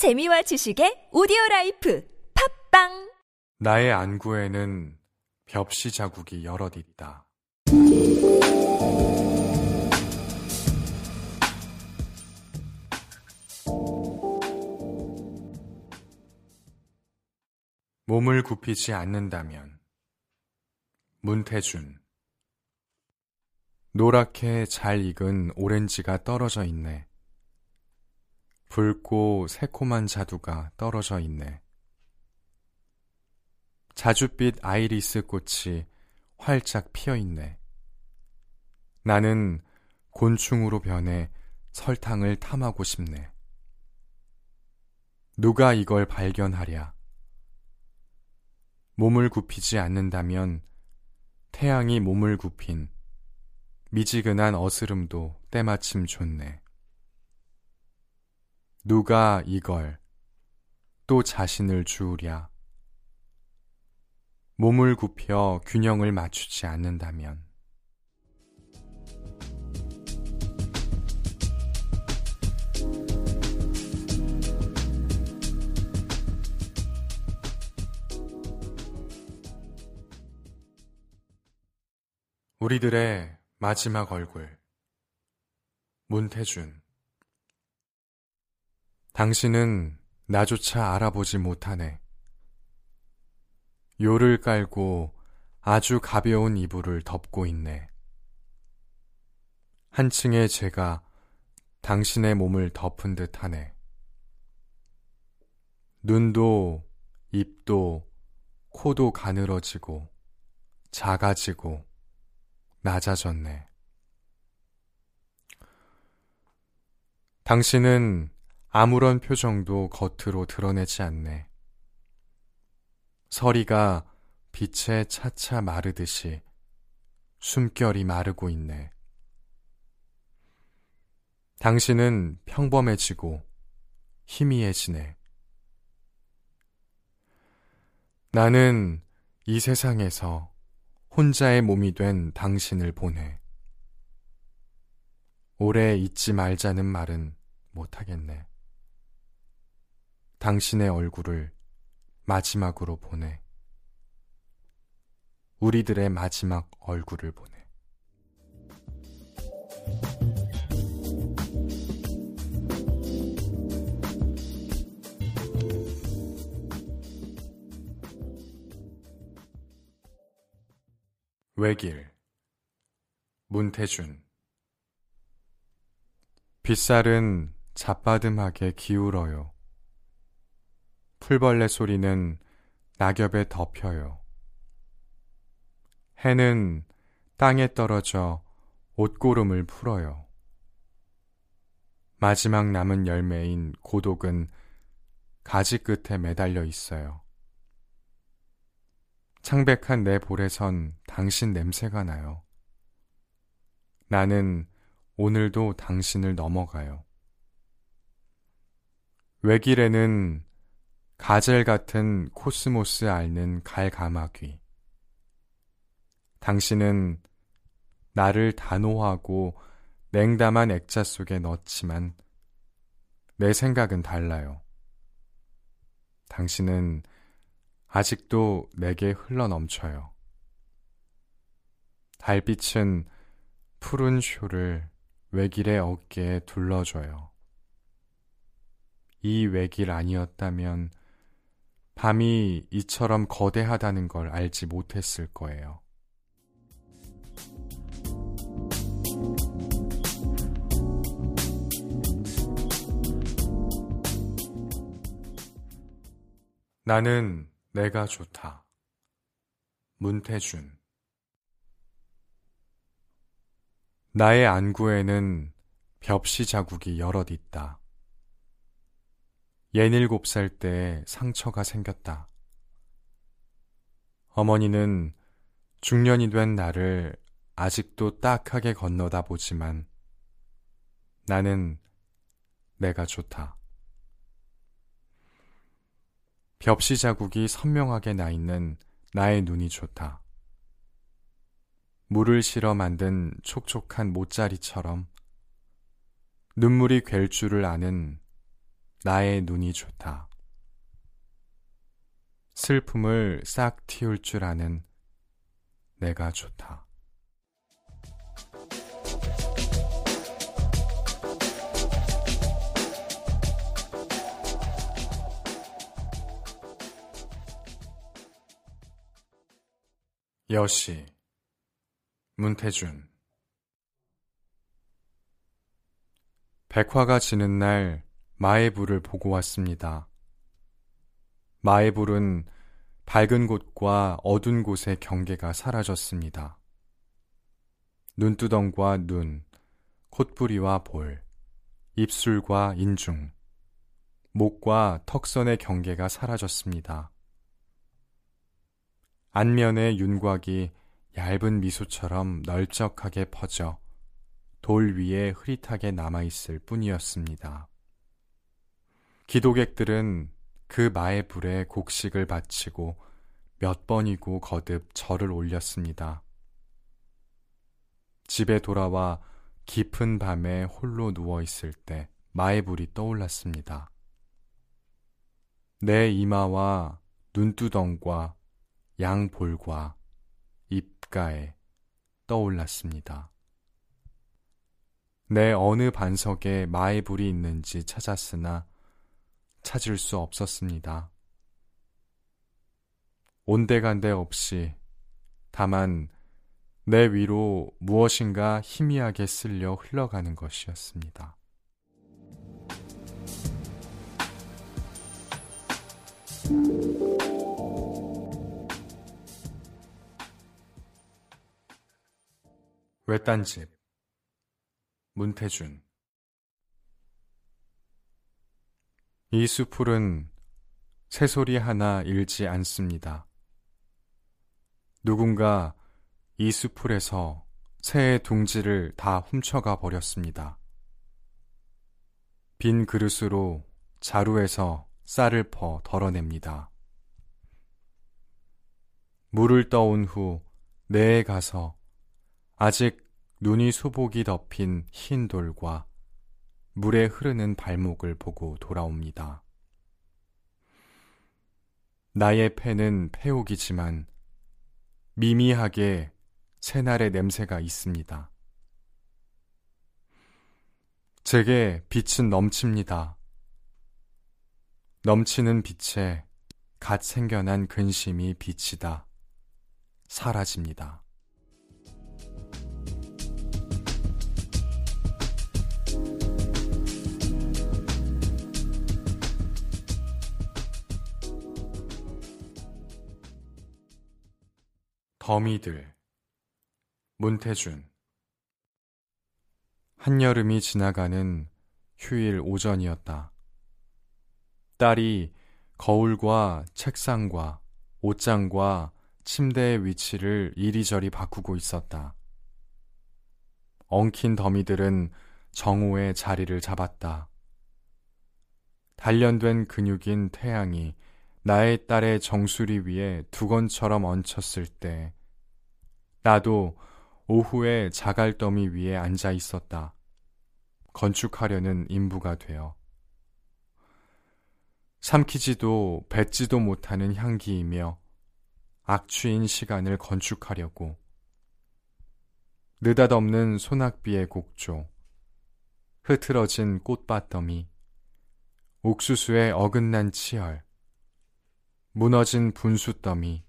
재미와 지식의 오디오 라이프 팟빵 나의 안구에는 볍씨 자국이 여럿 있다. 몸을 굽히지 않는다면 문태준 노랗게 잘 익은 오렌지가 떨어져 있네. 붉고 새콤한 자두가 떨어져 있네. 자줏빛 아이리스 꽃이 활짝 피어 있네. 나는 곤충으로 변해 설탕을 탐하고 싶네. 누가 이걸 발견하랴? 몸을 굽히지 않는다면 태양이 몸을 굽힌 미지근한 어스름도 때마침 좋네. 누가 이걸 또 자신을 주우랴. 몸을 굽혀 균형을 맞추지 않는다면 우리들의 마지막 얼굴 문태준 당신은 나조차 알아보지 못하네. 요를 깔고 아주 가벼운 이불을 덮고 있네. 한층의 제가 당신의 몸을 덮은 듯 하네. 눈도, 입도, 코도 가늘어지고, 작아지고, 낮아졌네. 당신은 아무런 표정도 겉으로 드러내지 않네. 서리가 빛에 차차 마르듯이 숨결이 마르고 있네. 당신은 평범해지고 희미해지네. 나는 이 세상에서 혼자의 몸이 된 당신을 보내. 오래 잊지 말자는 말은 못하겠네. 당신의 얼굴을 마지막으로 보내. 우리들의 마지막 얼굴을 보내. 외길 문태준 빗살은 잡바듬하게 기울어요. 풀벌레 소리는 낙엽에 덮여요. 해는 땅에 떨어져 옷고름을 풀어요. 마지막 남은 열매인 고독은 가지 끝에 매달려 있어요. 창백한 내 볼에선 당신 냄새가 나요. 나는 오늘도 당신을 넘어가요. 외길에는 가젤 같은 코스모스 앓는 갈가마귀. 당신은 나를 단호하고 냉담한 액자 속에 넣지만 내 생각은 달라요. 당신은 아직도 내게 흘러 넘쳐요. 달빛은 푸른 쇼를 외길의 어깨에 둘러줘요. 이 외길 아니었다면 밤이 이처럼 거대하다는 걸 알지 못했을 거예요. 나는 내가 좋다. 문태준 나의 안구에는 벽시 자국이 여럿 있다. 예닐곱 살 때 상처가 생겼다. 어머니는 중년이 된 나를 아직도 딱하게 건너다 보지만 나는 내가 좋다. 벽시 자국이 선명하게 나 있는 나의 눈이 좋다. 물을 실어 만든 촉촉한 모짜리처럼 눈물이 괴줄 줄을 아는 나의 눈이 좋다. 슬픔을 싹 틔울 줄 아는 내가 좋다. 여시 문태준 백화가 지는 날 마애불을 보고 왔습니다. 마애불은 밝은 곳과 어두운 곳의 경계가 사라졌습니다. 눈두덩과 눈, 콧부리와 볼, 입술과 인중, 목과 턱선의 경계가 사라졌습니다. 안면의 윤곽이 얇은 미소처럼 널쩍하게 퍼져 돌 위에 흐릿하게 남아있을 뿐이었습니다. 기도객들은 그 마의 불에 곡식을 바치고 몇 번이고 거듭 절을 올렸습니다. 집에 돌아와 깊은 밤에 홀로 누워 있을 때 마의 불이 떠올랐습니다. 내 이마와 눈두덩과 양볼과 입가에 떠올랐습니다. 내 어느 반석에 마의 불이 있는지 찾았으나 찾을 수 없었습니다. 온데간데 없이 다만 내 위로 무엇인가 희미하게 쓸려 흘러가는 것이었습니다. 외딴집 문태준 이 수풀은 새소리 하나 잃지 않습니다. 누군가 이 수풀에서 새의 둥지를 다 훔쳐가 버렸습니다. 빈 그릇으로 자루에서 쌀을 퍼 덜어냅니다. 물을 떠온 후 내에 가서 아직 눈이 수복이 덮인 흰 돌과 물에 흐르는 발목을 보고 돌아옵니다. 나의 폐는 폐옥이지만 미미하게 새날의 냄새가 있습니다. 제게 빛은 넘칩니다. 넘치는 빛에 갓 생겨난 근심이 빛이다. 사라집니다. 거미들 문태준 한여름이 지나가는 휴일 오전이었다. 딸이 거울과 책상과 옷장과 침대의 위치를 이리저리 바꾸고 있었다. 엉킨 더미들은 정오에 자리를 잡았다. 단련된 근육인 태양이 나의 딸의 정수리 위에 두건처럼 얹혔을 때 나도 오후에 자갈더미 위에 앉아 있었다. 건축하려는 인부가 되어. 삼키지도 뱉지도 못하는 향기이며 악취인 시간을 건축하려고. 느닷없는 소낙비의 곡조, 흐트러진 꽃밭더미, 옥수수의 어긋난 치열, 무너진 분수더미,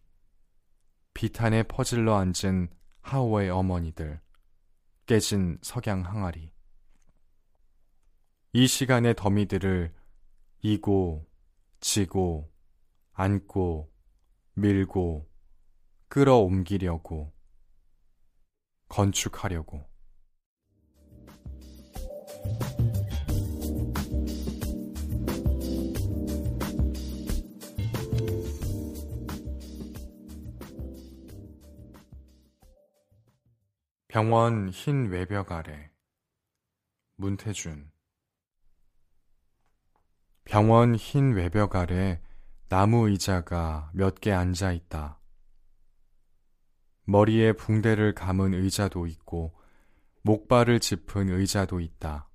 비탄에 퍼질러 앉은 하오의 어머니들, 깨진 석양 항아리. 이 시간의 더미들을 이고, 지고, 안고, 밀고, 끌어옮기려고, 건축하려고. 병원 흰 외벽 아래 문태준 병원 흰 외벽 아래 나무 의자가 몇 개 앉아 있다. 머리에 붕대를 감은 의자도 있고 목발을 짚은 의자도 있다.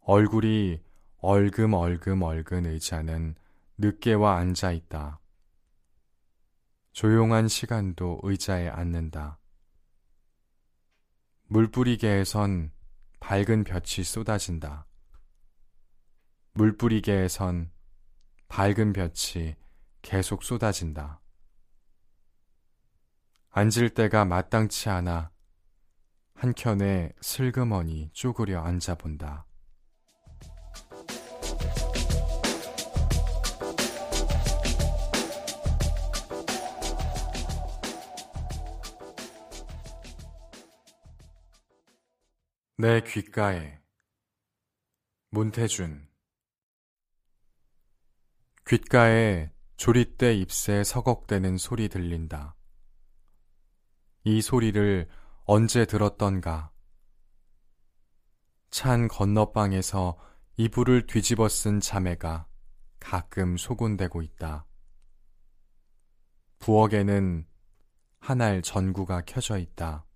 얼굴이 얼금얼금 얼근 의자는 늦게와 앉아 있다. 조용한 시간도 의자에 앉는다. 물뿌리개에선 밝은 볕이 쏟아진다. 물뿌리개에선 밝은 볕이 계속 쏟아진다. 앉을 때가 마땅치 않아 한켠에 슬그머니 쪼그려 앉아본다. 내 귓가에 문태준 귓가에 조리대 잎새 서걱대는 소리 들린다. 이 소리를 언제 들었던가. 찬 건너방에서 이불을 뒤집어 쓴 자매가 가끔 소곤대고 있다. 부엌에는 한 알 전구가 켜져 있다.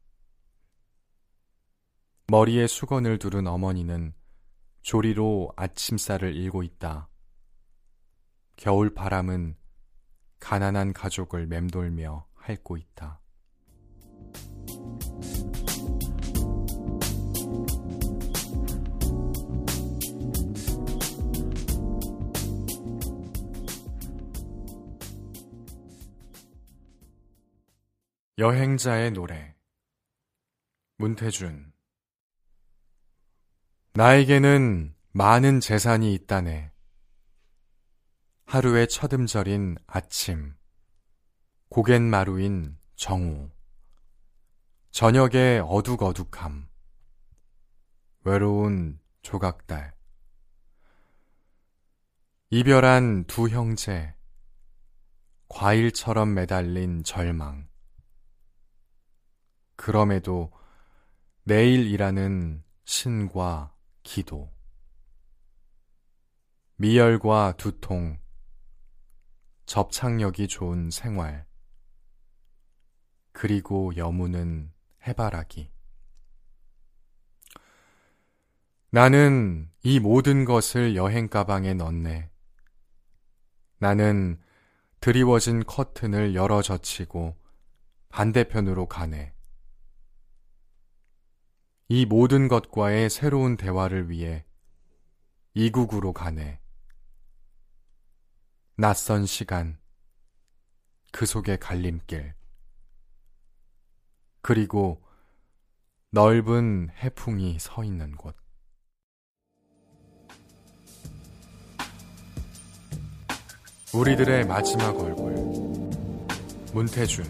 머리에 수건을 두른 어머니는 조리로 아침쌀을 일고 있다. 겨울 바람은 가난한 가족을 맴돌며 핥고 있다. 여행자의 노래 문태준 나에게는 많은 재산이 있다네. 하루의 첫 음절인 아침, 고갯 마루인 정오, 저녁의 어둑어둑함, 외로운 조각달, 이별한 두 형제, 과일처럼 매달린 절망. 그럼에도 내일이라는 신과 기도. 미열과 두통, 접착력이 좋은 생활, 그리고 여무는 해바라기. 나는 이 모든 것을 여행 가방에 넣네. 나는 드리워진 커튼을 열어 젖히고 반대편으로 가네. 이 모든 것과의 새로운 대화를 위해 이국으로 가네. 낯선 시간, 그 속의 갈림길, 그리고 넓은 해풍이 서 있는 곳. 우리들의 마지막 얼굴. 문태준,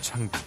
창비.